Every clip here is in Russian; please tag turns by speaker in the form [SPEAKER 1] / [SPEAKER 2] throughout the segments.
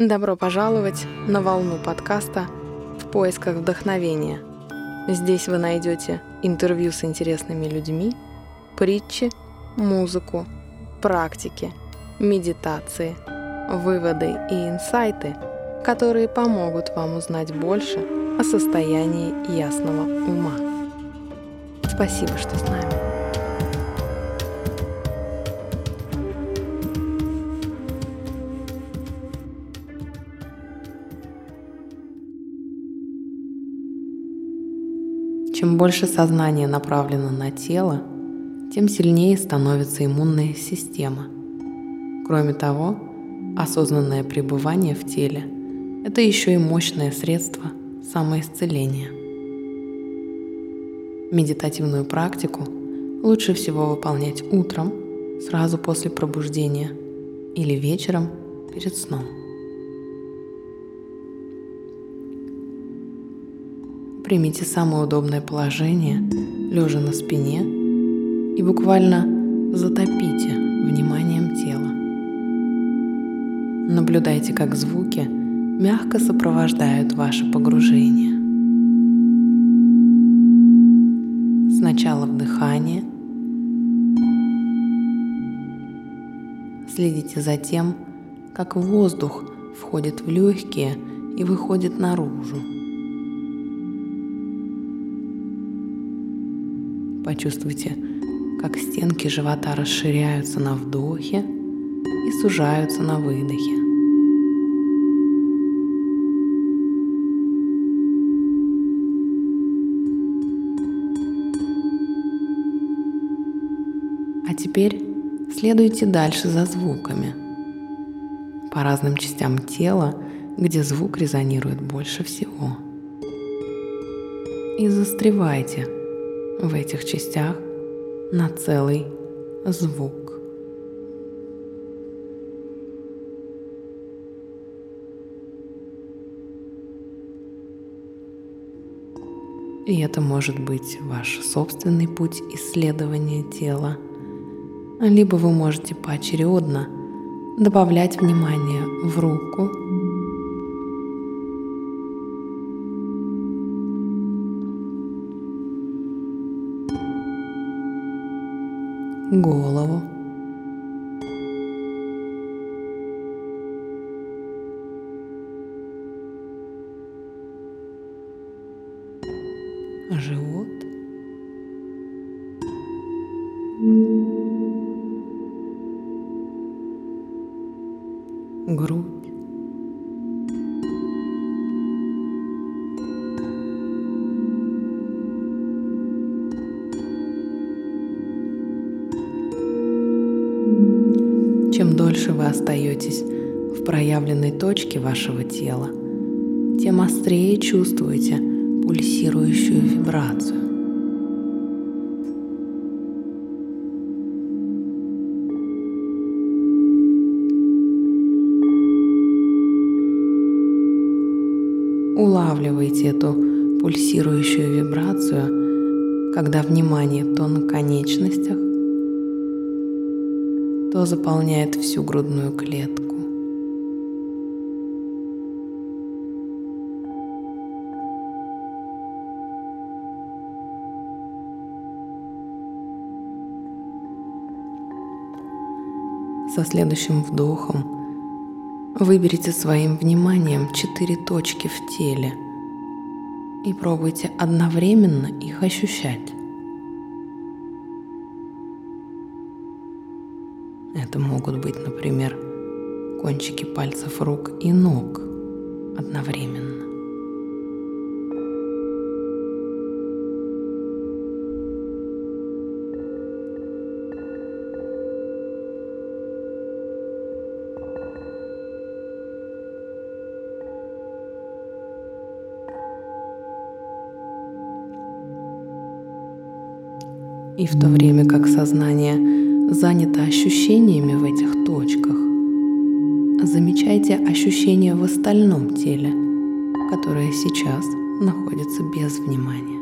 [SPEAKER 1] Добро пожаловать на волну подкаста «В поисках вдохновения». Здесь вы найдете интервью с интересными людьми, притчи, музыку, практики, медитации, выводы и инсайты, которые помогут вам узнать больше о состоянии ясного ума. Спасибо, что с нами. Чем больше сознание направлено на тело, тем сильнее становится иммунная система. Кроме того, осознанное пребывание в теле – это еще и мощное средство самоисцеления. Медитативную практику лучше всего выполнять утром, сразу после пробуждения или вечером перед сном. Примите самое удобное положение, лежа на спине, и буквально затопите вниманием тело. Наблюдайте, как звуки мягко сопровождают ваше погружение. Сначала вдыхание. Следите за тем, как воздух входит в легкие и выходит наружу. Почувствуйте, как стенки живота расширяются на вдохе и сужаются на выдохе. А теперь следуйте дальше за звуками. По разным частям тела, где звук резонирует больше всего. И застревайте – в этих частях на целый звук. И это может быть ваш собственный путь исследования тела, либо вы можете поочередно добавлять внимание в руку, голову. Чем дольше вы остаетесь в проявленной точке вашего тела, тем острее чувствуете пульсирующую вибрацию. Улавливайте эту пульсирующую вибрацию, когда внимание то на конечностях, то заполняет всю грудную клетку. Со следующим вдохом выберите своим вниманием четыре точки в теле и пробуйте одновременно их ощущать. Это могут быть, например, кончики пальцев рук и ног одновременно. И в то время как сознание занято ощущениями в этих точках, замечайте ощущения в остальном теле, которое сейчас находится без внимания.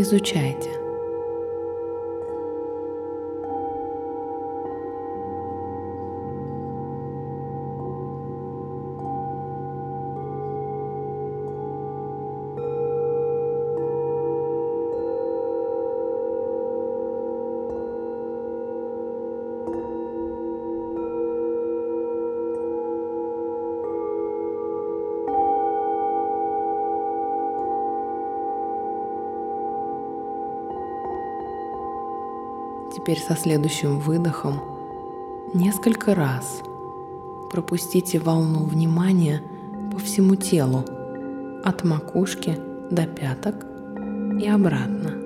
[SPEAKER 1] Изучайте. Теперь со следующим выдохом несколько раз пропустите волну внимания по всему телу, от макушки до пяток и обратно.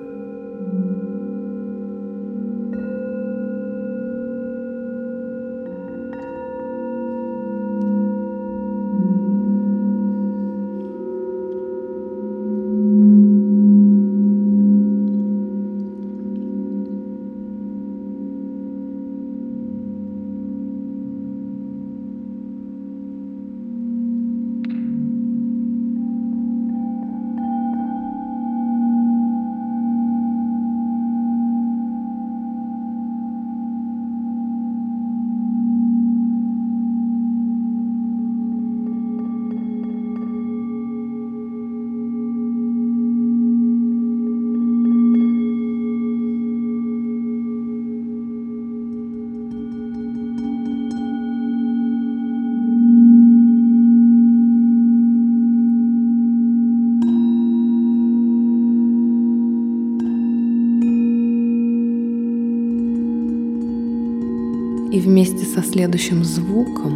[SPEAKER 1] И вместе со следующим звуком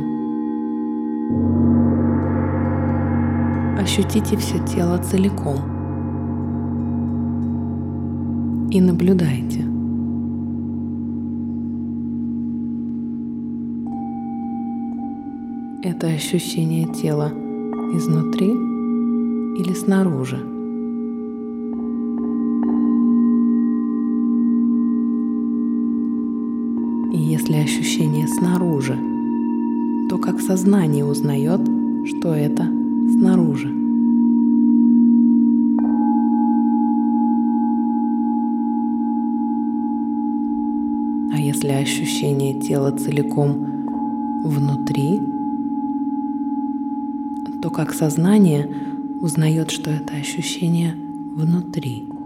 [SPEAKER 1] ощутите все тело целиком и наблюдайте. Это ощущение тела изнутри или снаружи. И если ощущение снаружи, то как сознание узнает, что это снаружи. А если ощущение тела целиком внутри, то как сознание узнает, что это ощущение внутри.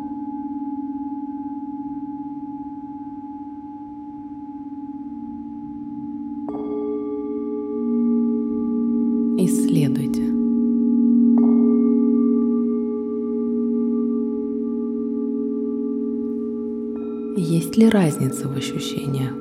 [SPEAKER 1] Есть ли разница в ощущениях?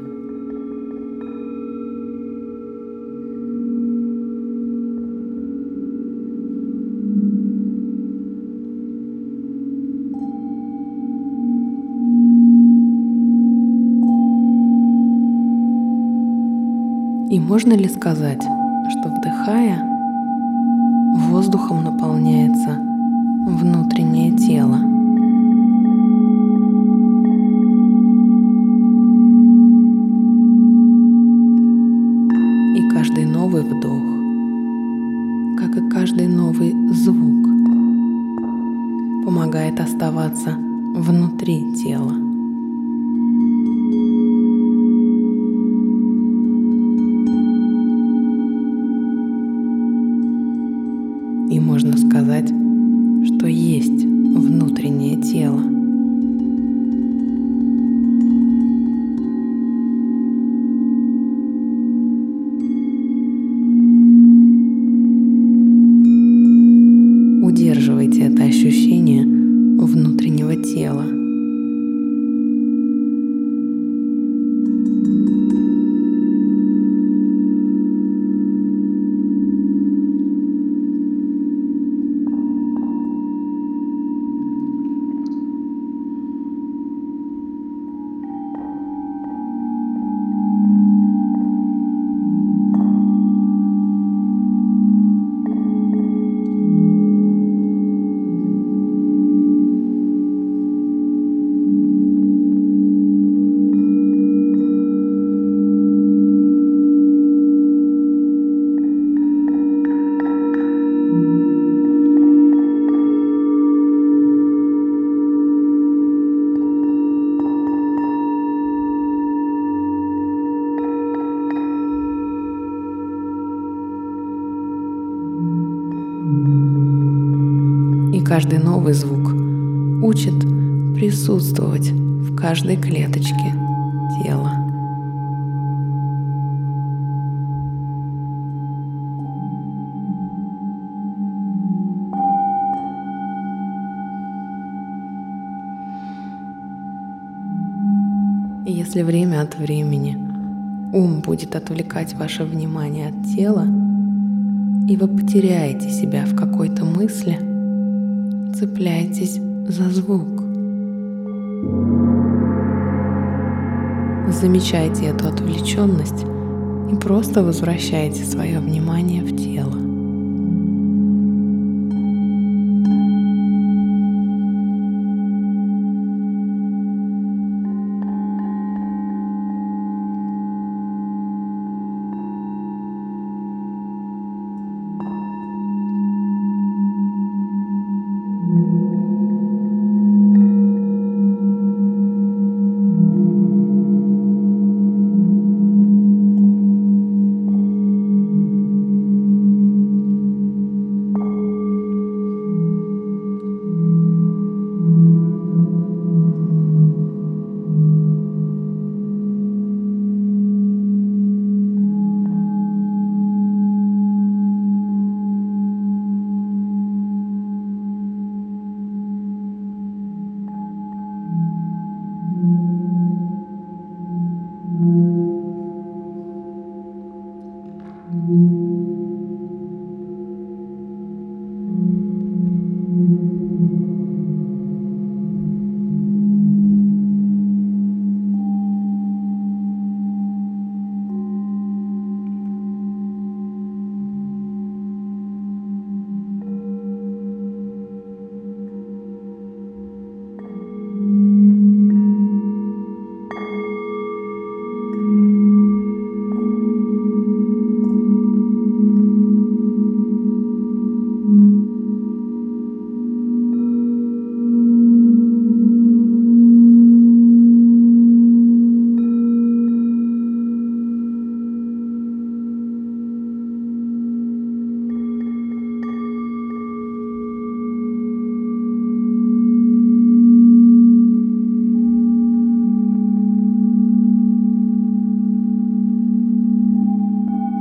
[SPEAKER 1] И можно ли сказать, что вдыхая, воздухом наполняется внутреннее тело. Оставаться внутри тела. Каждый новый звук учит присутствовать в каждой клеточке тела. И если время от времени ум будет отвлекать ваше внимание от тела, и вы потеряете себя в какой-то мысли, цепляйтесь за звук. Замечайте эту отвлеченность и просто возвращайте свое внимание в тело.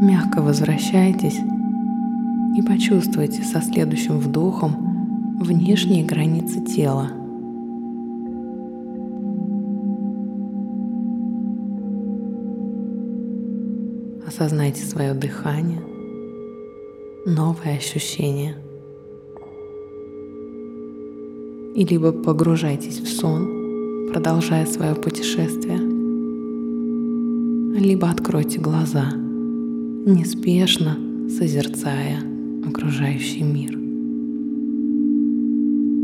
[SPEAKER 1] Мягко возвращайтесь и почувствуйте со следующим вдохом внешние границы тела. Осознайте свое дыхание, новые ощущения. И либо погружайтесь в сон, продолжая свое путешествие, либо откройте глаза – неспешно созерцая окружающий мир.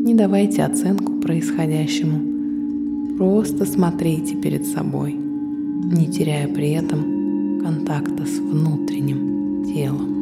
[SPEAKER 1] Не давайте оценку происходящему, просто смотрите перед собой, не теряя при этом контакта с внутренним телом.